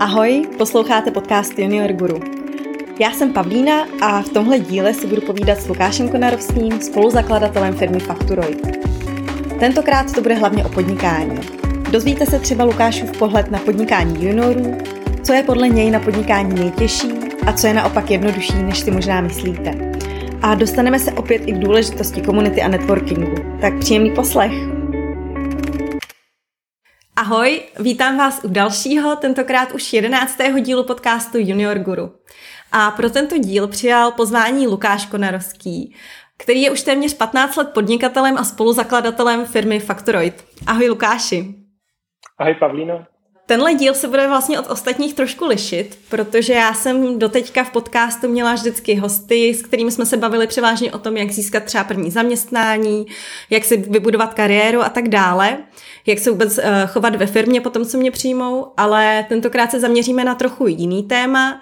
Ahoj, posloucháte podcast Junior Guru. Já jsem Pavlína a v tomhle díle si budu povídat s Lukášem Konarovským, spoluzakladatelem firmy Fakturoid. Tentokrát to bude hlavně o podnikání. Dozvíte se třeba Lukášův pohled na podnikání juniorů, co je podle něj na podnikání nejtěžší a co je naopak jednodušší, než si možná myslíte. A dostaneme se opět i k důležitosti komunity a networkingu. Tak příjemný poslech! Ahoj, vítám vás u dalšího, tentokrát už jedenáctého dílu podcastu Junior Guru. A pro tento díl přijal pozvání Lukáš Konarovský, který je už téměř 15 let podnikatelem a spoluzakladatelem firmy Factoroid. Ahoj Lukáši. Ahoj Pavlíno. Tenhle díl se bude vlastně od ostatních trošku lišit, protože já jsem doteďka v podcastu měla vždycky hosty, s kterými jsme se bavili převážně o tom, jak získat třeba první zaměstnání, jak si vybudovat kariéru a tak dále, jak se vůbec eh, chovat ve firmě potom, co mě přijmou, ale tentokrát se zaměříme na trochu jiný téma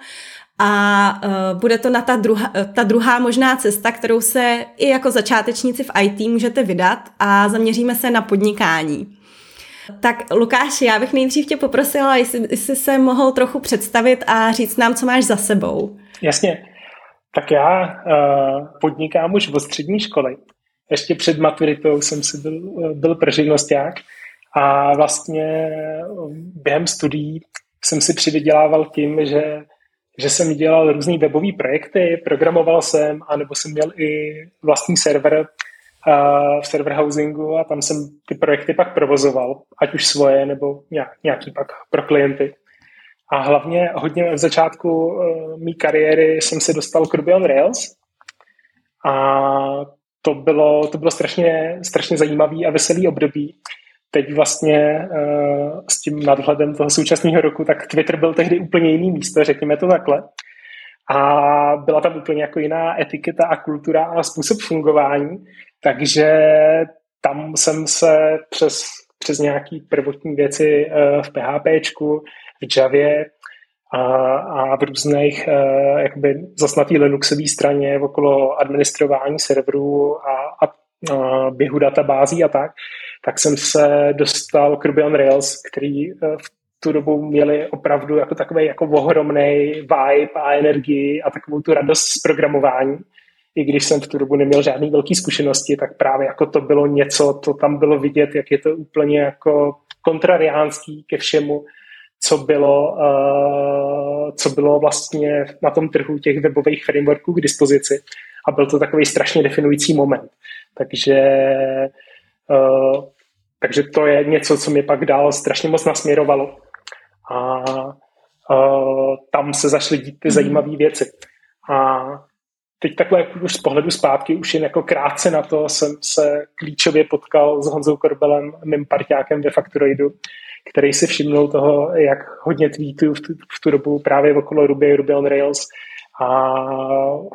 a uh, bude to na ta, druha, ta druhá možná cesta, kterou se i jako začátečníci v IT můžete vydat a zaměříme se na podnikání. Tak Lukáši, já bych nejdřív tě poprosila, jestli, jestli se mohl trochu představit a říct nám, co máš za sebou. Jasně. Tak já uh, podnikám už od střední školy. Ještě před maturitou jsem si byl, byl prživnosták a vlastně během studií jsem si přivydělával tím, že, že jsem dělal různé webové projekty, programoval jsem, anebo jsem měl i vlastní server, v server housingu a tam jsem ty projekty pak provozoval, ať už svoje nebo nějaký pak pro klienty. A hlavně hodně v začátku uh, mý kariéry jsem se dostal k Ruby on Rails a to bylo, to bylo strašně, strašně zajímavý a veselý období. Teď vlastně uh, s tím nadhledem toho současného roku, tak Twitter byl tehdy úplně jiný místo, řekněme to takhle. A byla tam úplně jako jiná etiketa a kultura a způsob fungování, takže tam jsem se přes, přes nějaký prvotní věci eh, v PHPčku, v Javě a, a v různých uh, jakoby zas na té Linuxové straně okolo administrování serverů a, a, a běhu databází a tak, tak jsem se dostal k Ruby on Rails, který uh, v tu dobu měli opravdu jako takový jako ohromný vibe a energii a takovou tu radost z programování i když jsem v tu dobu neměl žádné velké zkušenosti, tak právě jako to bylo něco, to tam bylo vidět, jak je to úplně jako kontrariánský ke všemu, co bylo, uh, co bylo vlastně na tom trhu těch webových frameworků k dispozici. A byl to takový strašně definující moment. Takže, uh, takže to je něco, co mi pak dál strašně moc nasměrovalo. A uh, tam se zašly dít ty zajímavé věci. A teď takhle už z pohledu zpátky, už jen jako krátce na to jsem se klíčově potkal s Honzou Korbelem, mým partiákem ve Factoroidu, který si všimnul toho, jak hodně tweetů v tu, v tu dobu právě okolo Ruby, Ruby on Rails. A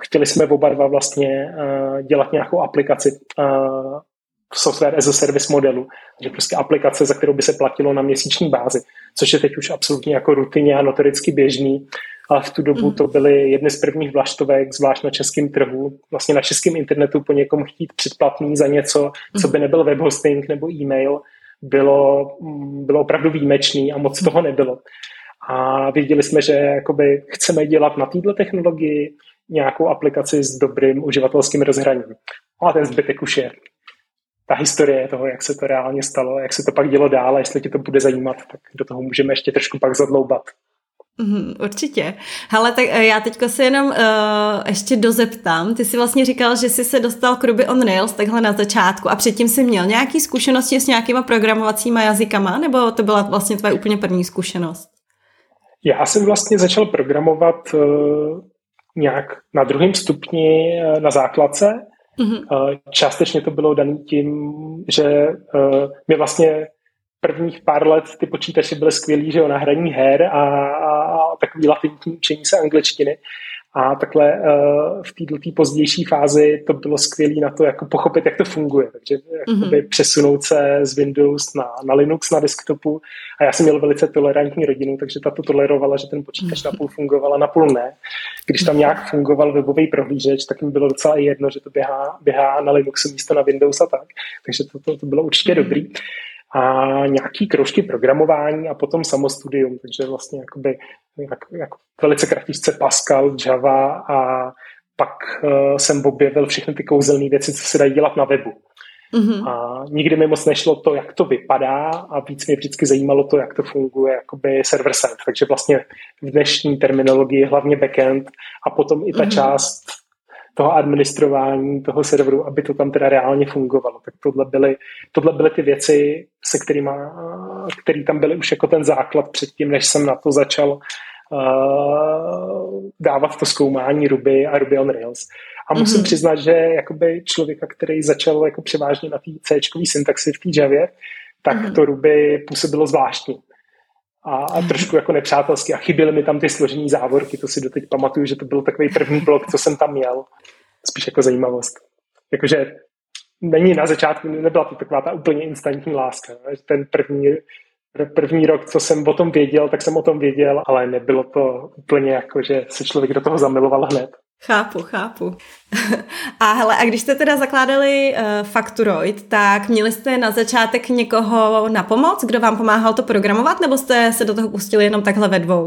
chtěli jsme oba dva vlastně uh, dělat nějakou aplikaci uh, software as a service modelu, že prostě aplikace, za kterou by se platilo na měsíční bázi, což je teď už absolutně jako rutině a notoricky běžný ale v tu dobu mm. to byly jedny z prvních vlaštovek, zvlášť na českém trhu, vlastně na českém internetu po někom chtít předplatný za něco, co by nebyl web hosting nebo e-mail, bylo, mm, bylo opravdu výjimečný a moc toho nebylo. A věděli jsme, že jakoby chceme dělat na této technologii nějakou aplikaci s dobrým uživatelským rozhraním. A ten zbytek už je ta historie toho, jak se to reálně stalo, jak se to pak dělo dále, jestli ti to bude zajímat, tak do toho můžeme ještě trošku pak zadloubat. Mm, určitě. Hele, tak eh, já teďka se jenom uh, ještě dozeptám. Ty jsi vlastně říkal, že jsi se dostal k Ruby on Rails takhle na začátku a předtím jsi měl nějaký zkušenosti s nějakýma programovacíma jazykama, nebo to byla vlastně tvoje úplně první zkušenost? Já jsem vlastně začal programovat uh, nějak na druhém stupni uh, na základce. Mm-hmm. Uh, částečně to bylo dané tím, že uh, mě vlastně prvních pár let ty počítače byly skvělý, že jo, na hraní her a, a takový latentní učení se angličtiny. A takhle uh, v této pozdější fázi to bylo skvělé na to, jako pochopit, jak to funguje. Takže mm-hmm. přesunout se z Windows na, na Linux na desktopu. A já jsem měl velice tolerantní rodinu, takže ta to tolerovala, že ten počítač napůl fungoval a napůl ne. Když tam nějak fungoval webový prohlížeč, tak mi bylo docela jedno, že to běhá, běhá na Linuxu místo na Windows a tak. Takže to, to, to bylo určitě mm-hmm. dobrý. A nějaký kroužky programování a potom samostudium, takže vlastně jakoby, jak, jak velice kratičce Pascal, Java a pak uh, jsem objevil všechny ty kouzelné věci, co se dají dělat na webu. Mm-hmm. A nikdy mi moc nešlo to, jak to vypadá a víc mě vždycky zajímalo to, jak to funguje jakoby server-side. Takže vlastně v dnešní terminologii hlavně backend a potom i ta mm-hmm. část toho administrování toho serveru, aby to tam teda reálně fungovalo. Tak tohle byly, tohle byly ty věci, se kterými, který tam byly už jako ten základ předtím, než jsem na to začal uh, dávat to zkoumání Ruby a Ruby on Rails. A musím mm-hmm. přiznat, že jakoby člověka, který začal jako převážně na té C syntaxi v té Javě, tak mm-hmm. to Ruby působilo zvláštní. A, a trošku jako nepřátelsky. A chyběly mi tam ty složení závorky, to si doteď pamatuju, že to byl takový první blok, co jsem tam měl. Spíš jako zajímavost. Jakože není na začátku, nebyla to taková ta úplně instantní láska. Ten první, první rok, co jsem o tom věděl, tak jsem o tom věděl, ale nebylo to úplně jako, že se člověk do toho zamiloval hned. Chápu, chápu. A hele, a když jste teda zakládali uh, Facturoid, tak měli jste na začátek někoho na pomoc, kdo vám pomáhal to programovat, nebo jste se do toho pustili jenom takhle ve dvou?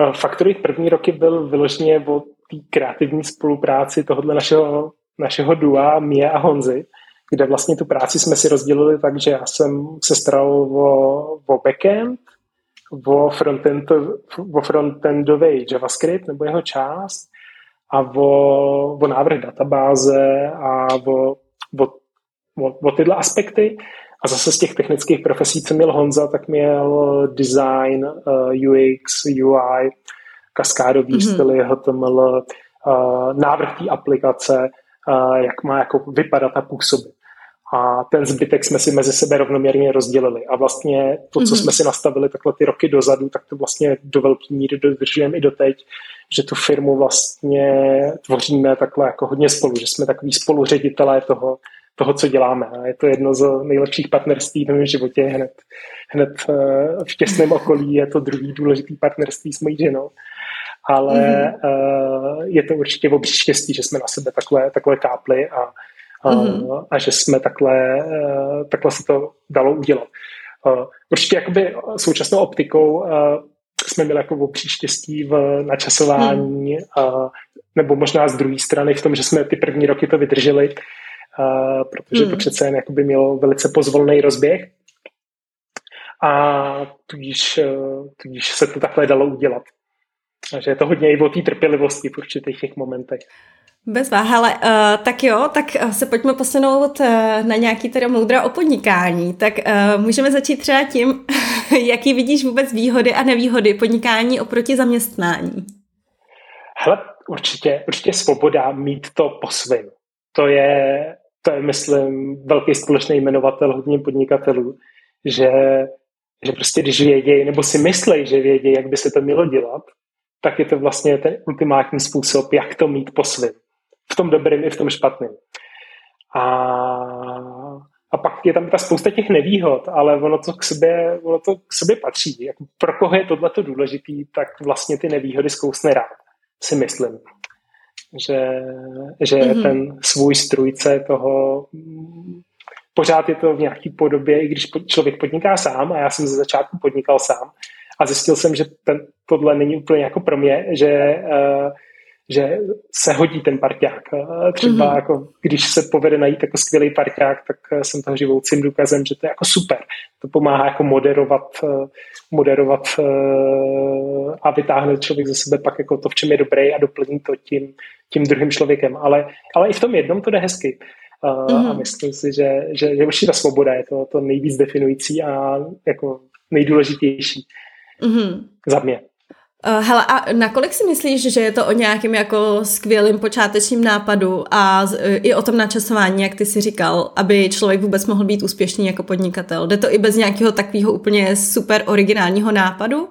Uh, Facturoid první roky byl vyloženě o té kreativní spolupráci tohohle našeho, našeho dua, Mie a Honzy, kde vlastně tu práci jsme si rozdělili tak, že já jsem se staral o, o backend, o, frontend, o frontendový JavaScript nebo jeho část a o, o návrh databáze a o, o, o, o tyhle aspekty. A zase z těch technických profesí, co měl Honza, tak měl design, uh, eh, UX, UI, kaskádový mm-hmm. styly, HTML, uh, návrh té aplikace, uh, jak má jako vypadat a působit. A ten zbytek jsme si mezi sebe rovnoměrně rozdělili. A vlastně to, co mm-hmm. jsme si nastavili takhle ty roky dozadu, tak to vlastně do velké míry dodržujeme i doteď, že tu firmu vlastně tvoříme takhle jako hodně spolu, že jsme takový spoluředitelé toho, toho, co děláme. A je to jedno z nejlepších partnerství v mém životě. Hned, hned eh, v těsném okolí je to druhý důležitý partnerství s mojí ženou. Ale mm-hmm. je to určitě obří štěstí, že jsme na sebe takhle, takhle kápli a, a, mm-hmm. a že jsme takhle, eh, takhle se to dalo udělat. Určitě jakoby současnou optikou jsme měli jako obří štěstí v načasování, hmm. a, nebo možná z druhé strany v tom, že jsme ty první roky to vydrželi, a, protože hmm. to přece jen jakoby mělo velice pozvolný rozběh a tudíž, e, tudíž se to takhle dalo udělat. Takže je to hodně i o té trpělivosti v určitých těch momentech. Bez váhale, uh, tak jo, tak uh, se pojďme posunout uh, na nějaký teda moudra o podnikání. Tak uh, můžeme začít třeba tím, jaký vidíš vůbec výhody a nevýhody podnikání oproti zaměstnání? Hele, určitě, určitě svoboda mít to po svém. To je, to je, myslím, velký společný jmenovatel hodně podnikatelů, že, že prostě když vědějí, nebo si myslí, že vědějí, jak by se to mělo dělat, tak je to vlastně ten ultimátní způsob, jak to mít po svém v tom dobrém i v tom špatném. A, a pak je tam ta spousta těch nevýhod, ale ono to k sobě, ono to k sobě patří. Jak pro koho je tohleto důležitý, tak vlastně ty nevýhody zkousne rád, si myslím. Že, že mm-hmm. ten svůj strujce toho pořád je to v nějaké podobě, i když člověk podniká sám, a já jsem ze začátku podnikal sám, a zjistil jsem, že ten, tohle není úplně jako pro mě, že uh, že se hodí ten parťák. Třeba mm-hmm. jako, když se povede najít jako skvělý parťák, tak eh, jsem toho živoucím důkazem, že to je jako super. To pomáhá jako moderovat, eh, moderovat eh, a vytáhne člověk ze sebe pak jako to, v čem je dobrý a doplní to tím, tím druhým člověkem. Ale, ale i v tom jednom to jde hezky. Mm-hmm. A myslím si, že, že, že určitě ta svoboda je to, to nejvíc definující a jako nejdůležitější mm-hmm. za mě. Uh, hele, a nakolik si myslíš, že je to o nějakém jako skvělým počátečním nápadu a z, uh, i o tom načasování, jak ty si říkal, aby člověk vůbec mohl být úspěšný jako podnikatel? Jde to i bez nějakého takového úplně super originálního nápadu?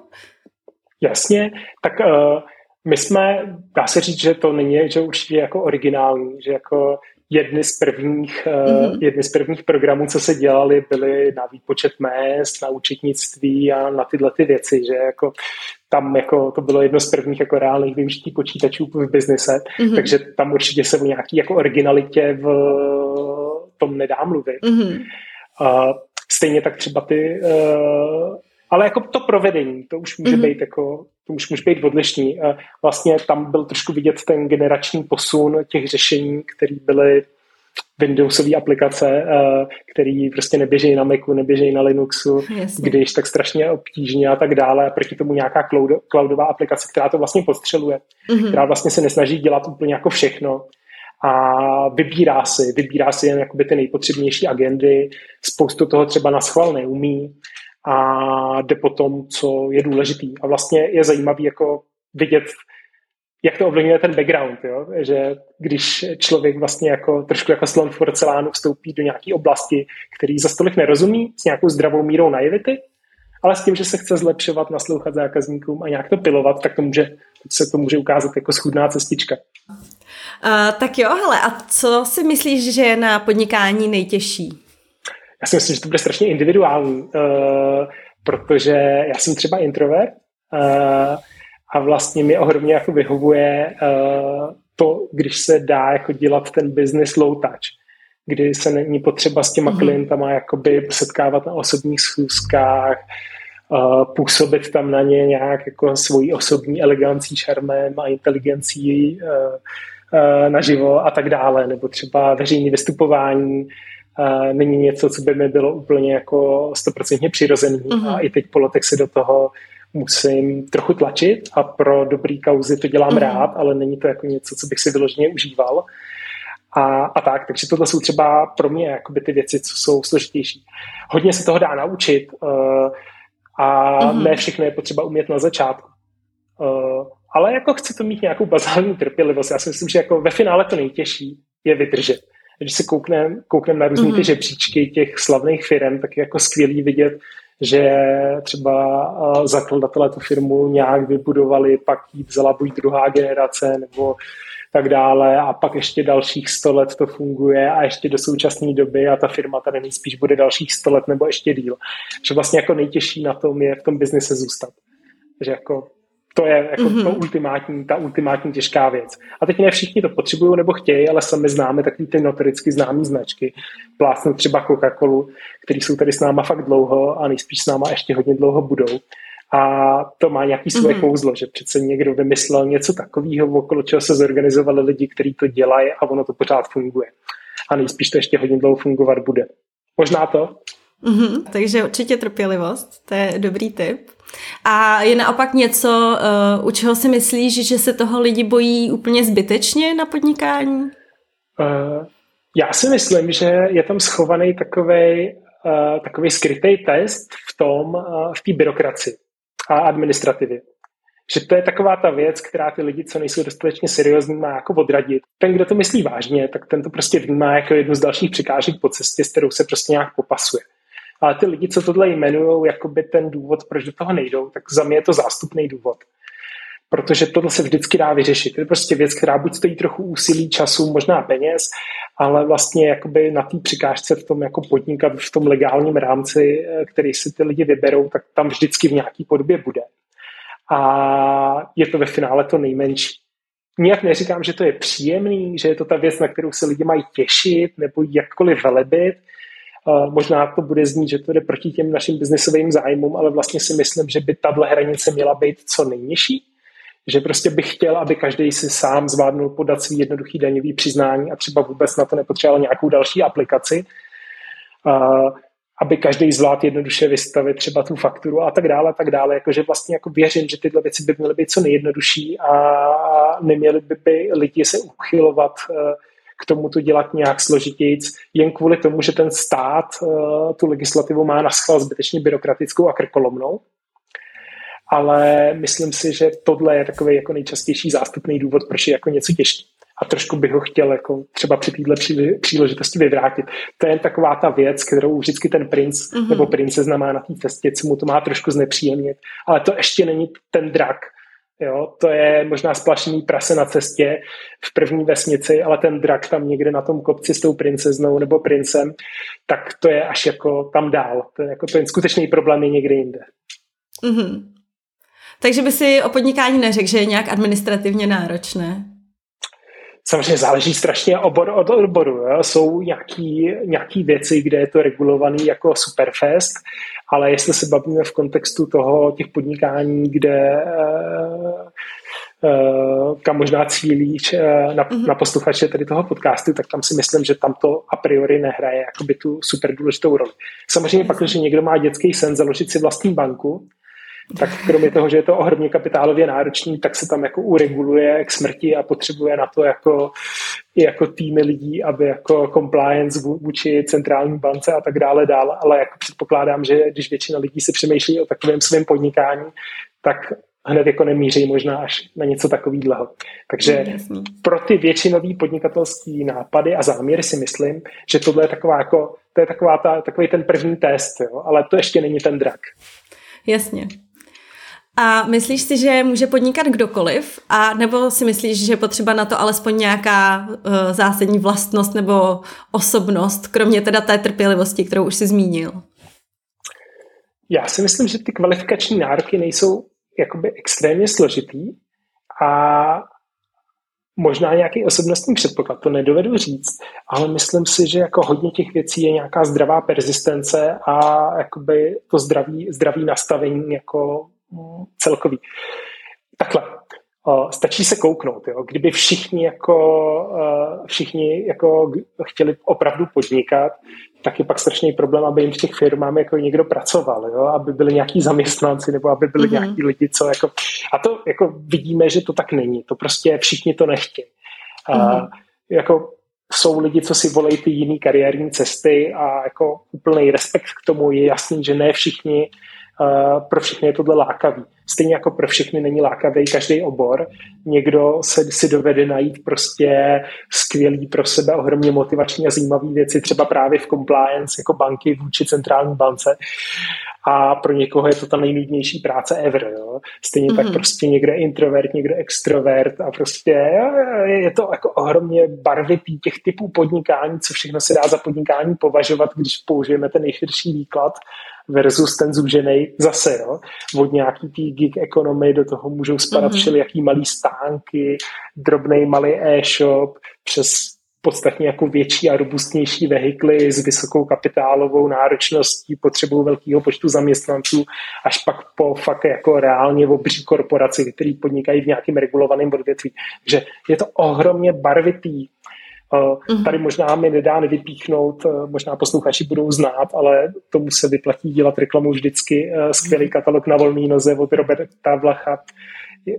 Jasně, tak uh, my jsme, dá se říct, že to není, že určitě jako originální, že jako jedny z prvních, mm-hmm. jedny z prvních programů, co se dělali, byly na výpočet mest, na účetnictví a na tyhle ty věci, že jako tam jako to bylo jedno z prvních jako reálných využití počítačů v biznise, mm-hmm. takže tam určitě se o nějaký jako originalitě v tom nedá mluvit. Mm-hmm. Uh, Stejně tak třeba ty, uh, ale jako to provedení, to už může mm-hmm. být jako, to už může být odlišný. Vlastně tam byl trošku vidět ten generační posun těch řešení, které byly Windowsové aplikace, uh, které prostě neběžejí na Macu, neběžejí na Linuxu, Jasně. když tak strašně obtížně a tak dále. A proti tomu nějaká cloud, cloudová aplikace, která to vlastně postřeluje, mm-hmm. která vlastně se nesnaží dělat úplně jako všechno a vybírá si, vybírá si jen jakoby ty nejpotřebnější agendy, spoustu toho třeba na schvál neumí a jde po tom, co je důležitý. A vlastně je zajímavý jako vidět, jak to ovlivňuje ten background, jo? že když člověk vlastně jako trošku jako slon v porcelánu vstoupí do nějaké oblasti, který za stolik nerozumí, s nějakou zdravou mírou naivity, ale s tím, že se chce zlepšovat, naslouchat zákazníkům a nějak to pilovat, tak to může, se to může ukázat jako schudná cestička. Uh, tak jo, hele, a co si myslíš, že je na podnikání nejtěžší? Já si myslím, že to bude strašně individuální, uh, protože já jsem třeba introvert uh, a vlastně mi ohromně jako vyhovuje uh, to, když se dá jako dělat ten business low touch, kdy se není potřeba s těma mm-hmm. klientama jakoby setkávat na osobních schůzkách, uh, působit tam na ně nějak jako svojí osobní elegancí, šarmem a inteligencí uh, uh, naživo a tak dále, nebo třeba veřejné vystupování uh, není něco, co by mi bylo úplně jako stoprocentně přirozený mm-hmm. a i teď po letech se do toho musím trochu tlačit a pro dobrý kauzy to dělám mm-hmm. rád, ale není to jako něco, co bych si vyloženě užíval. A, a tak, takže tohle jsou třeba pro mě jakoby ty věci, co jsou složitější. Hodně se toho dá naučit uh, a mm-hmm. ne všechno je potřeba umět na začátku. Uh, ale jako chci to mít nějakou bazální trpělivost. Já si myslím, že jako ve finále to nejtěžší je vydržet. Když se koukneme kouknem na různé mm-hmm. ty žebříčky těch slavných firm, tak je jako skvělý vidět, že třeba zakladatelé tu firmu nějak vybudovali, pak jí vzala buď druhá generace, nebo tak dále a pak ještě dalších 100 let to funguje a ještě do současné doby a ta firma tady nejspíš bude dalších 100 let nebo ještě díl. Že vlastně jako nejtěžší na tom je v tom biznise zůstat. Že jako to je jako mm-hmm. to ultimátní, ta ultimátní těžká věc. A teď ne všichni to potřebují nebo chtějí, ale sami známe takový ty notoricky známé značky. Plásnu třeba Coca-Colu, který jsou tady s náma fakt dlouho a nejspíš s náma ještě hodně dlouho budou. A to má nějaký svoje mm-hmm. kouzlo, že přece někdo vymyslel něco takového, okolo čeho se zorganizovali lidi, kteří to dělají a ono to pořád funguje. A nejspíš to ještě hodně dlouho fungovat bude. Možná to? Mm-hmm, takže určitě trpělivost, to je dobrý tip. A je naopak něco, uh, u čeho si myslíš, že se toho lidi bojí úplně zbytečně na podnikání? Uh, já si myslím, že je tam schovaný takový uh, takový skrytý test v tom, uh, v té byrokracii a administrativě. Že to je taková ta věc, která ty lidi, co nejsou dostatečně seriózní, má jako odradit. Ten, kdo to myslí vážně, tak ten to prostě vnímá jako jednu z dalších překážek po cestě, s kterou se prostě nějak popasuje. Ale ty lidi, co tohle jmenují, jakoby ten důvod, proč do toho nejdou, tak za mě je to zástupný důvod. Protože tohle se vždycky dá vyřešit. To je prostě věc, která buď stojí trochu úsilí, času, možná peněz, ale vlastně jakoby na té přikážce v tom jako podnikat v tom legálním rámci, eh, který si ty lidi vyberou, tak tam vždycky v nějaký podobě bude. A je to ve finále to nejmenší. Nijak neříkám, že to je příjemný, že je to ta věc, na kterou se lidi mají těšit nebo jakkoliv velebit. Možná to bude znít, že to jde proti těm našim biznesovým zájmům, ale vlastně si myslím, že by tahle hranice měla být co nejnižší že prostě bych chtěl, aby každý si sám zvládnul podat svý jednoduchý daňový přiznání a třeba vůbec na to nepotřeboval nějakou další aplikaci, aby každý zvládl jednoduše vystavit třeba tu fakturu a tak dále, a tak dále. Jakože vlastně jako věřím, že tyhle věci by měly být co nejjednodušší a neměli by, by lidi se uchylovat uh, k tomu to dělat nějak složitějíc, jen kvůli tomu, že ten stát uh, tu legislativu má na schvál zbytečně byrokratickou a krkolomnou ale myslím si, že tohle je takový jako nejčastější zástupný důvod, proč je jako něco těžké. A trošku bych ho chtěl jako třeba při této příležitosti vyvrátit. To je jen taková ta věc, kterou vždycky ten princ mm-hmm. nebo princezna má na té cestě, co mu to má trošku znepříjemnit. Ale to ještě není ten drak. Jo? To je možná splašený prase na cestě v první vesnici, ale ten drak tam někde na tom kopci s tou princeznou nebo princem, tak to je až jako tam dál. To je jako ten skutečný problém je někde jinde. Mm-hmm. Takže by si o podnikání neřekl, že je nějak administrativně náročné? Samozřejmě záleží strašně obor od odboru. Jo? Jsou nějaký, nějaký věci, kde je to regulovaný jako superfest, ale jestli se bavíme v kontextu toho těch podnikání, kde Eh, kam možná cílíš eh, na, mm-hmm. na posluchače tady toho podcastu, tak tam si myslím, že tam to a priori nehraje jakoby tu super důležitou roli. Samozřejmě pak, když někdo má dětský sen založit si vlastní banku, tak kromě toho, že je to ohromně kapitálově náročný, tak se tam jako ureguluje k smrti a potřebuje na to jako, jako týmy lidí, aby jako compliance vůči centrální bance a tak dále dále, ale jako předpokládám, že když většina lidí si přemýšlí o takovém svém podnikání, tak hned jako nemíří možná až na něco takového. Takže mm, pro ty většinový podnikatelský nápady a záměry si myslím, že tohle je taková jako, to je taková ta, takový ten první test, jo? ale to ještě není ten drak. Jasně. A myslíš si, že může podnikat kdokoliv? A nebo si myslíš, že je potřeba na to alespoň nějaká uh, zásadní vlastnost nebo osobnost, kromě teda té trpělivosti, kterou už jsi zmínil? Já si myslím, že ty kvalifikační nároky nejsou jakoby extrémně složitý a možná nějaký osobnostní předpoklad, to nedovedu říct, ale myslím si, že jako hodně těch věcí je nějaká zdravá persistence a jakoby to zdravý, zdravý nastavení jako celkový. Takhle, stačí se kouknout. Jo. Kdyby všichni jako, všichni jako chtěli opravdu podnikat, tak je pak strašný problém, aby jim v těch firmách jako někdo pracoval, jo? aby byli nějaký zaměstnanci nebo aby byli mm-hmm. nějaký lidi, co jako... A to jako vidíme, že to tak není. To prostě všichni to nechtějí. Mm-hmm. jako jsou lidi, co si volejí ty jiné kariérní cesty a jako úplný respekt k tomu je jasný, že ne všichni pro všechny je tohle lákavý. Stejně jako pro všechny není lákavý každý obor. Někdo se si dovede najít prostě skvělý pro sebe, ohromně motivační a zajímavý věci, třeba právě v compliance jako banky vůči centrální bance. A pro někoho je to ta nejnudnější práce ever. Jo? Stejně mm-hmm. tak mhm. prostě někdo je introvert, někdo extrovert a prostě je to jako ohromně barvitý těch typů podnikání, co všechno se dá za podnikání považovat, když použijeme ten nejširší výklad versus ten zúžený zase, jo. Od nějaký tý gig economy do toho můžou spadat mm-hmm. všelijaký malý stánky, drobný malý e-shop, přes podstatně jako větší a robustnější vehikly s vysokou kapitálovou náročností, potřebou velkého počtu zaměstnanců, až pak po fakt jako reálně obří korporaci, které podnikají v nějakém regulovaném odvětví. Takže je to ohromně barvitý Mm-hmm. Tady možná mi nedá nevypíchnout, eh, možná posluchači budou znát, ale tomu se vyplatí dělat reklamu vždycky. Eh, skvělý mm-hmm. katalog na volný noze od Roberta Vlacha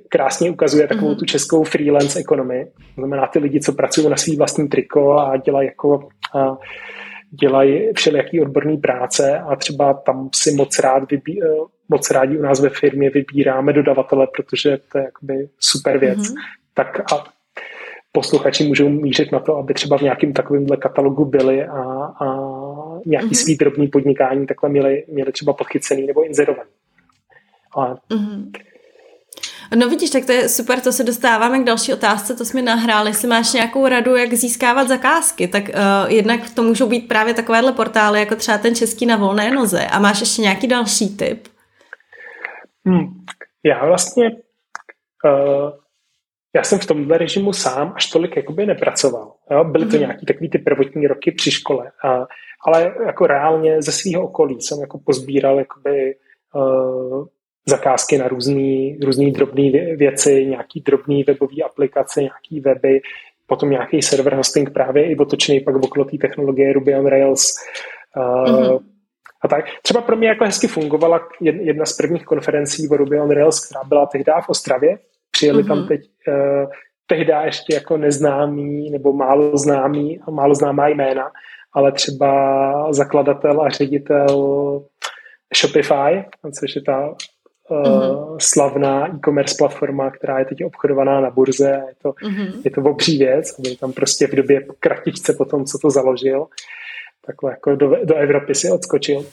krásně ukazuje takovou mm-hmm. tu českou freelance ekonomii. To znamená ty lidi, co pracují na svý vlastní triko a dělají jako a dělají všelijaký odborný práce a třeba tam si moc rád vybí, moc rádi u nás ve firmě vybíráme dodavatele, protože to je jakoby super věc. Mm-hmm. Tak a posluchači můžou mířit na to, aby třeba v nějakém takovémhle katalogu byli a, a nějaký mm-hmm. svý drobný podnikání takhle měli, měli třeba podchycený nebo inzerovaný. A... Mm-hmm. No vidíš, tak to je super, to se dostáváme k další otázce, to jsme nahráli, jestli máš nějakou radu, jak získávat zakázky, tak uh, jednak to můžou být právě takovéhle portály, jako třeba ten český na volné noze. A máš ještě nějaký další tip? Hmm. Já vlastně uh, já jsem v tomhle režimu sám až tolik jakoby nepracoval. Jo? Byly to mm. nějaký takový ty prvotní roky při škole. A, ale jako reálně ze svého okolí jsem jako pozbíral jakoby, uh, zakázky na různý, různý drobné věci, nějaký drobný webové aplikace, nějaký weby, potom nějaký server hosting právě i otočený pak okolo té technologie Ruby on Rails. Uh, mm-hmm. A tak třeba pro mě jako hezky fungovala jedna z prvních konferencí o Ruby on Rails, která byla tehdy v Ostravě, Přijeli mm-hmm. tam mhm. teď uh, tehdy ještě jako neznámý nebo málo známý a málo známá jména, ale třeba zakladatel a ředitel Shopify, což je ta uh, mm-hmm. slavná e-commerce platforma, která je teď obchodovaná na burze. Je to, mm-hmm. je to obří věc. Je tam prostě v době kratičce po tom, co to založil, takhle jako do, do Evropy si odskočil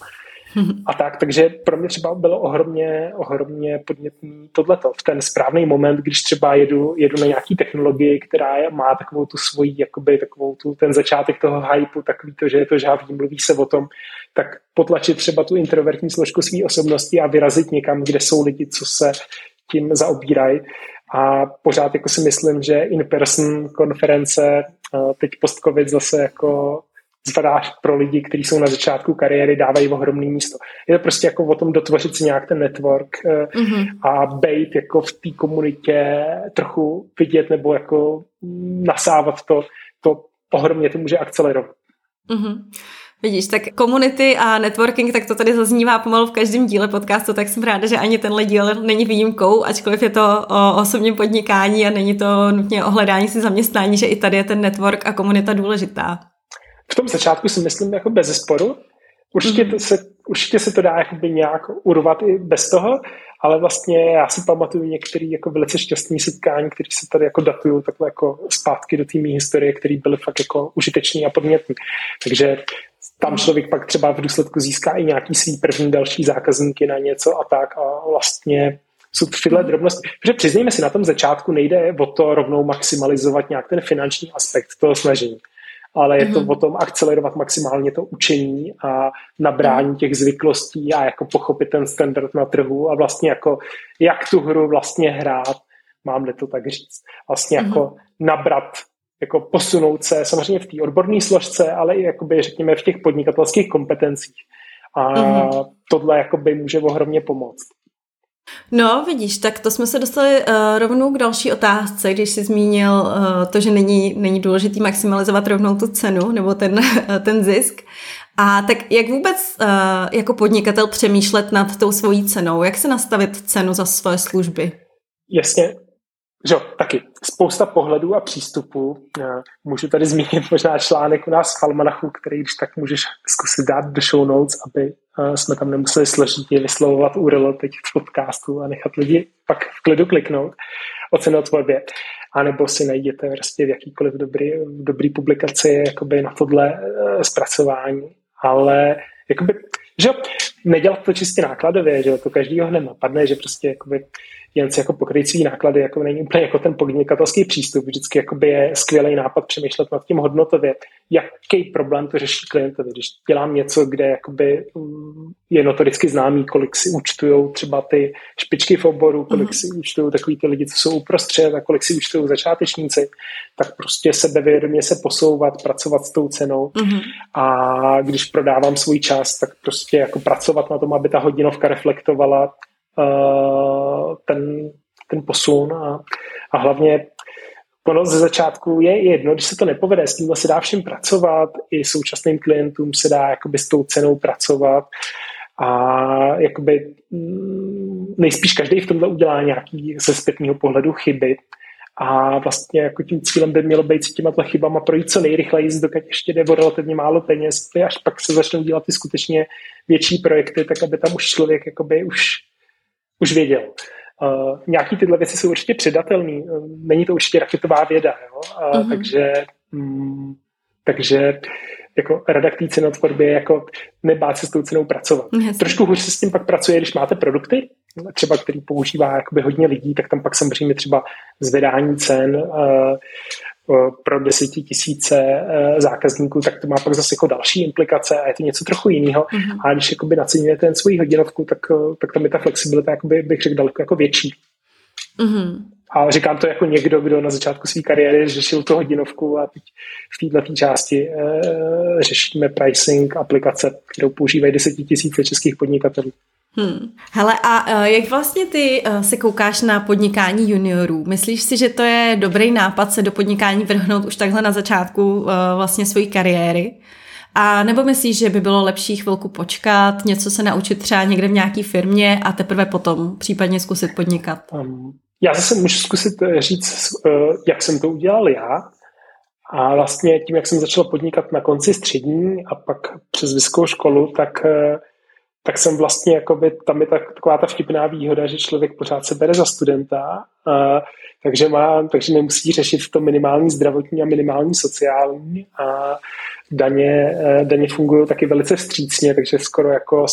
a tak, takže pro mě třeba bylo ohromně, ohromně podnětný tohleto. V ten správný moment, když třeba jedu, jedu na nějaký technologii, která je, má takovou tu svoji, jakoby takovou tu, ten začátek toho hypeu, takový to, že je to žávý, mluví se o tom, tak potlačit třeba tu introvertní složku své osobnosti a vyrazit někam, kde jsou lidi, co se tím zaobírají a pořád jako si myslím, že in-person konference teď post-covid zase jako zvlášť pro lidi, kteří jsou na začátku kariéry, dávají ohromné místo. Je to prostě jako o tom dotvořit si nějak ten network mm-hmm. a být jako v té komunitě trochu vidět nebo jako nasávat to, to ohromně to může akcelerovat. Mm-hmm. Vidíš, tak komunity a networking, tak to tady zaznívá pomalu v každém díle podcastu, tak jsem ráda, že ani tenhle díl není výjimkou, ačkoliv je to o osobním podnikání a není to nutně o hledání si zaměstnání, že i tady je ten network a komunita důležitá. V tom začátku si myslím jako bez zesporu. Určitě, mm. se, určitě se to dá jakoby nějak urvat i bez toho, ale vlastně já si pamatuju některé jako velice šťastné setkání, které se tady jako datují takhle jako zpátky do té historie, které byly fakt jako užitečné a podnětné. Takže tam člověk pak třeba v důsledku získá i nějaký svý první další zákazníky na něco a tak a vlastně jsou tyhle drobnosti. Protože přiznejme si, na tom začátku nejde o to rovnou maximalizovat nějak ten finanční aspekt toho snažení ale je to mm-hmm. o tom akcelerovat maximálně to učení a nabrání těch zvyklostí a jako pochopit ten standard na trhu a vlastně jako jak tu hru vlastně hrát, mám to tak říct. Vlastně mm-hmm. jako nabrat jako posunout se samozřejmě v té odborné složce, ale i jakoby, řekněme v těch podnikatelských kompetencích. A mm-hmm. tohle jakoby může ohromně pomoct. No, vidíš, tak to jsme se dostali uh, rovnou k další otázce, když jsi zmínil uh, to, že není, není důležitý maximalizovat rovnou tu cenu nebo ten, uh, ten zisk. A tak jak vůbec uh, jako podnikatel přemýšlet nad tou svojí cenou? Jak se nastavit cenu za svoje služby? Jasně, jo, taky spousta pohledů a přístupů. Můžu tady zmínit možná článek u nás v Almanachu, který když tak můžeš zkusit dát do show notes, aby jsme tam nemuseli složitě vyslovovat URL teď v podcastu a nechat lidi pak v klidu kliknout o cenotvorbě. A nebo si najděte prostě v jakýkoliv dobrý, dobrý publikaci jakoby na tohle e, zpracování. Ale jakoby, že nedělat to čistě nákladově, že to každýho hned napadne, že prostě jakoby jen si jako pokryt svý náklady, jako není úplně jako ten podnikatelský přístup. Vždycky jakoby je skvělý nápad přemýšlet nad tím hodnotově, jaký problém to řeší klientovi. Když dělám něco, kde jakoby mm, je notoricky známý, kolik si účtují třeba ty špičky v oboru, kolik mm-hmm. si účtují takový ty lidi, co jsou uprostřed a kolik si účtují začátečníci, tak prostě sebevědomě se posouvat, pracovat s tou cenou mm-hmm. a když prodávám svůj čas, tak prostě jako pracovat na tom, aby ta hodinovka reflektovala ten, ten posun a, a hlavně ono ze začátku je jedno, když se to nepovede, s tímhle se dá všem pracovat, i současným klientům se dá jakoby s tou cenou pracovat a jakoby mm, nejspíš každý v tomhle udělá nějaký ze zpětního pohledu chyby a vlastně jako tím cílem by mělo být s těma chybama projít co nejrychleji, dokud ještě jde o relativně málo peněz, až pak se začnou dělat ty skutečně větší projekty, tak aby tam už člověk jakoby už, už věděl. Uh, nějaký tyhle věci jsou určitě předatelné. Uh, není to určitě raketová věda, jo? Uh, mm-hmm. takže, um, takže jako rada k té cenotvorbě jako nebát se s tou cenou pracovat. Yes. Trošku hůř se s tím pak pracuje, když máte produkty, třeba který používá jakoby hodně lidí, tak tam pak samozřejmě třeba zvedání cen uh, pro desetitisíce uh, zákazníků, tak to má pak zase jako další implikace a je to něco trochu jiného. Mm-hmm. A když jakoby naceňujete ten svůj hodinovku, tak, uh, tak tam je ta flexibilita, jakoby, bych řekl, daleko jako větší. Mm-hmm. A říkám to jako někdo, kdo na začátku své kariéry řešil tu hodinovku a teď v této části e, řešíme pricing aplikace, kterou používají desetitisíce českých podnikatelů. Hmm. Hele, a uh, jak vlastně ty uh, se koukáš na podnikání juniorů? Myslíš si, že to je dobrý nápad se do podnikání vrhnout už takhle na začátku uh, vlastně své kariéry? A nebo myslíš, že by bylo lepší chvilku počkat, něco se naučit třeba někde v nějaké firmě a teprve potom případně zkusit podnikat? Um, já zase můžu zkusit říct, jak jsem to udělal já. A vlastně tím, jak jsem začal podnikat na konci střední a pak přes vysokou školu, tak tak jsem vlastně, jakoby, tam je tak, taková ta vtipná výhoda, že člověk pořád se bere za studenta, a, takže, má, takže nemusí řešit to minimální zdravotní a minimální sociální a daně, e, daně fungují taky velice vstřícně, takže skoro jako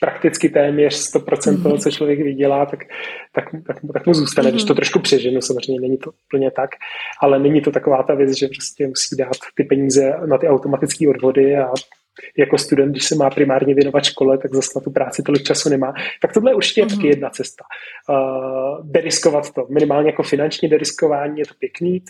prakticky téměř 100% toho, co člověk vydělá, tak, tak, tak, tak mu zůstane, mm-hmm. když to trošku přeženu, samozřejmě není to úplně tak, ale není to taková ta věc, že prostě musí dát ty peníze na ty automatické odvody a jako student, když se má primárně věnovat škole, tak zase na tu práci tolik času nemá. Tak tohle je určitě mm-hmm. taky jedna cesta. Uh, deriskovat to, minimálně jako finanční deriskování je to pěkný, uh,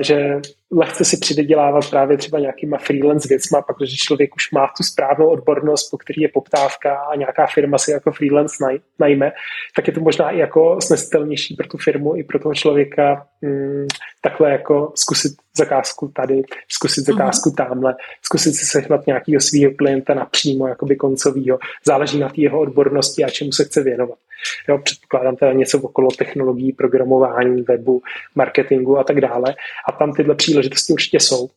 že lehce si přidělávat právě třeba nějakýma freelance věcma, protože člověk už má tu správnou odbornost, po který je poptávka a nějaká firma si jako freelance naj, najme, tak je to možná i jako snesitelnější pro tu firmu i pro toho člověka mm, takhle jako zkusit zakázku tady, zkusit mhm. zakázku uh-huh. tamhle, zkusit si sehnat nějakého svého klienta napřímo, jakoby koncovýho. Záleží na té jeho odbornosti a čemu se chce věnovat. Jo, předpokládám teda něco okolo technologií, programování, webu, marketingu a tak dále. A tam tyhle příležitosti určitě jsou.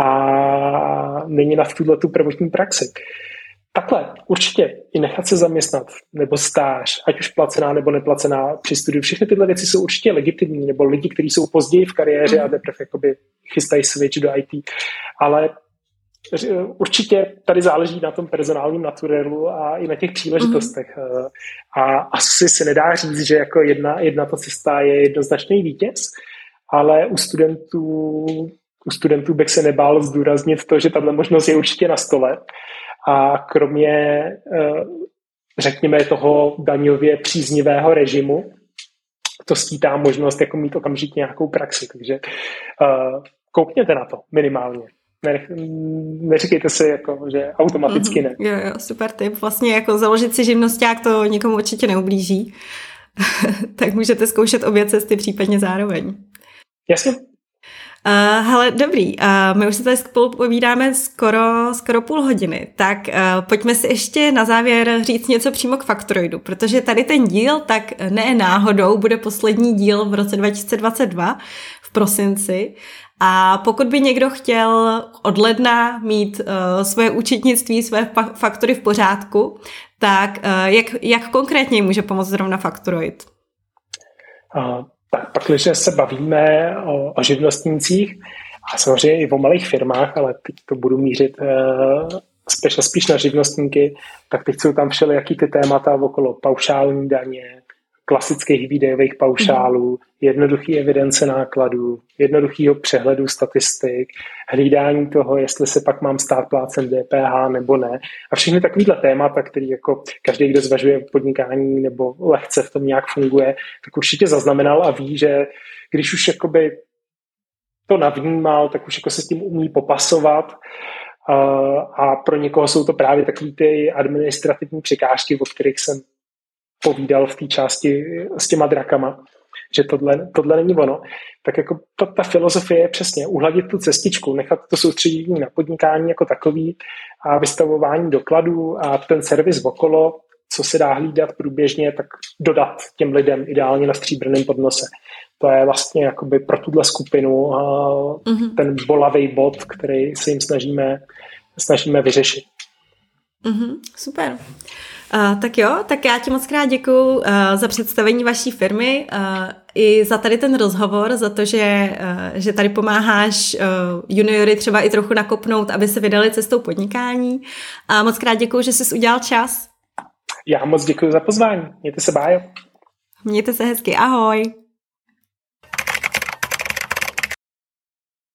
A není na tuhle tu prvotní praxi. Takhle, určitě i nechat se zaměstnat, nebo stáž, ať už placená nebo neplacená při studiu, všechny tyhle věci jsou určitě legitimní, nebo lidi, kteří jsou později v kariéře a teprve jakoby chystají switch do IT. Ale určitě tady záleží na tom personálním naturelu a i na těch příležitostech. Mm. A asi se nedá říct, že jako jedna, jedna ta cesta je jednoznačný vítěz, ale u studentů, u studentů bych se nebál zdůraznit to, že tahle možnost je určitě na stole a kromě, eh, řekněme, toho daňově příznivého režimu, to skýtá možnost jako mít okamžitě nějakou praxi. Takže uh, koukněte na to minimálně. Ne, neříkejte si, jako, že automaticky mm-hmm. ne. Jo, jo, super tip. Vlastně jako založit si živnosták to nikomu určitě neublíží. tak můžete zkoušet obě cesty případně zároveň. Jasně, Uh, hele, dobrý, uh, my už se tady spolu povídáme skoro, skoro půl hodiny, tak uh, pojďme si ještě na závěr říct něco přímo k Factoroidu, protože tady ten díl tak ne náhodou bude poslední díl v roce 2022 v prosinci a pokud by někdo chtěl od ledna mít uh, svoje účetnictví, své faktory v pořádku, tak uh, jak, jak konkrétně může pomoct zrovna Factoroid? Uh, tak když se bavíme o, o živnostnících a samozřejmě i o malých firmách, ale teď to budu mířit uh, spíš, spíš na živnostníky, tak teď jsou tam všelijaký ty témata okolo paušální daně, klasických výdejových paušálů, jednoduchý evidence nákladů, jednoduchého přehledu statistik, hlídání toho, jestli se pak mám stát plácem DPH nebo ne. A všechny takovýhle témata, který jako každý, kdo zvažuje podnikání nebo lehce v tom nějak funguje, tak určitě zaznamenal a ví, že když už jakoby to navnímal, tak už jako se s tím umí popasovat a pro někoho jsou to právě takové ty administrativní překážky, o kterých jsem povídal v té části s těma drakama, že tohle, tohle není ono, tak jako ta, ta filozofie je přesně uhladit tu cestičku, nechat to soustředění na podnikání jako takový a vystavování dokladů a ten servis okolo, co se dá hlídat průběžně, tak dodat těm lidem ideálně na stříbrném podnose. To je vlastně jakoby pro tuhle skupinu mm-hmm. ten bolavý bod, který se jim snažíme, snažíme vyřešit. Mm-hmm, super. Uh, tak jo, tak já ti moc krát děkuji uh, za představení vaší firmy uh, i za tady ten rozhovor, za to, že, uh, že tady pomáháš uh, juniory třeba i trochu nakopnout, aby se vydali cestou podnikání. A moc krát děkuji, že jsi udělal čas. Já moc děkuji za pozvání. Mějte se bájo. Mějte se hezky. Ahoj.